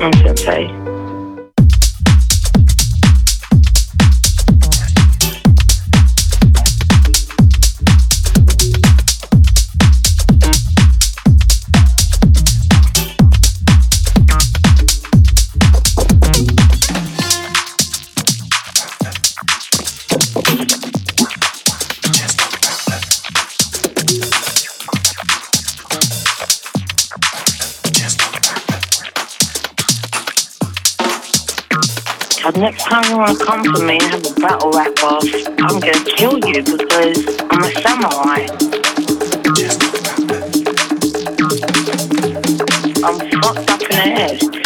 So, come on, time you want to come for me and have a battle rap off, I'm going to kill you because I'm a samurai. I'm fucked up in the head.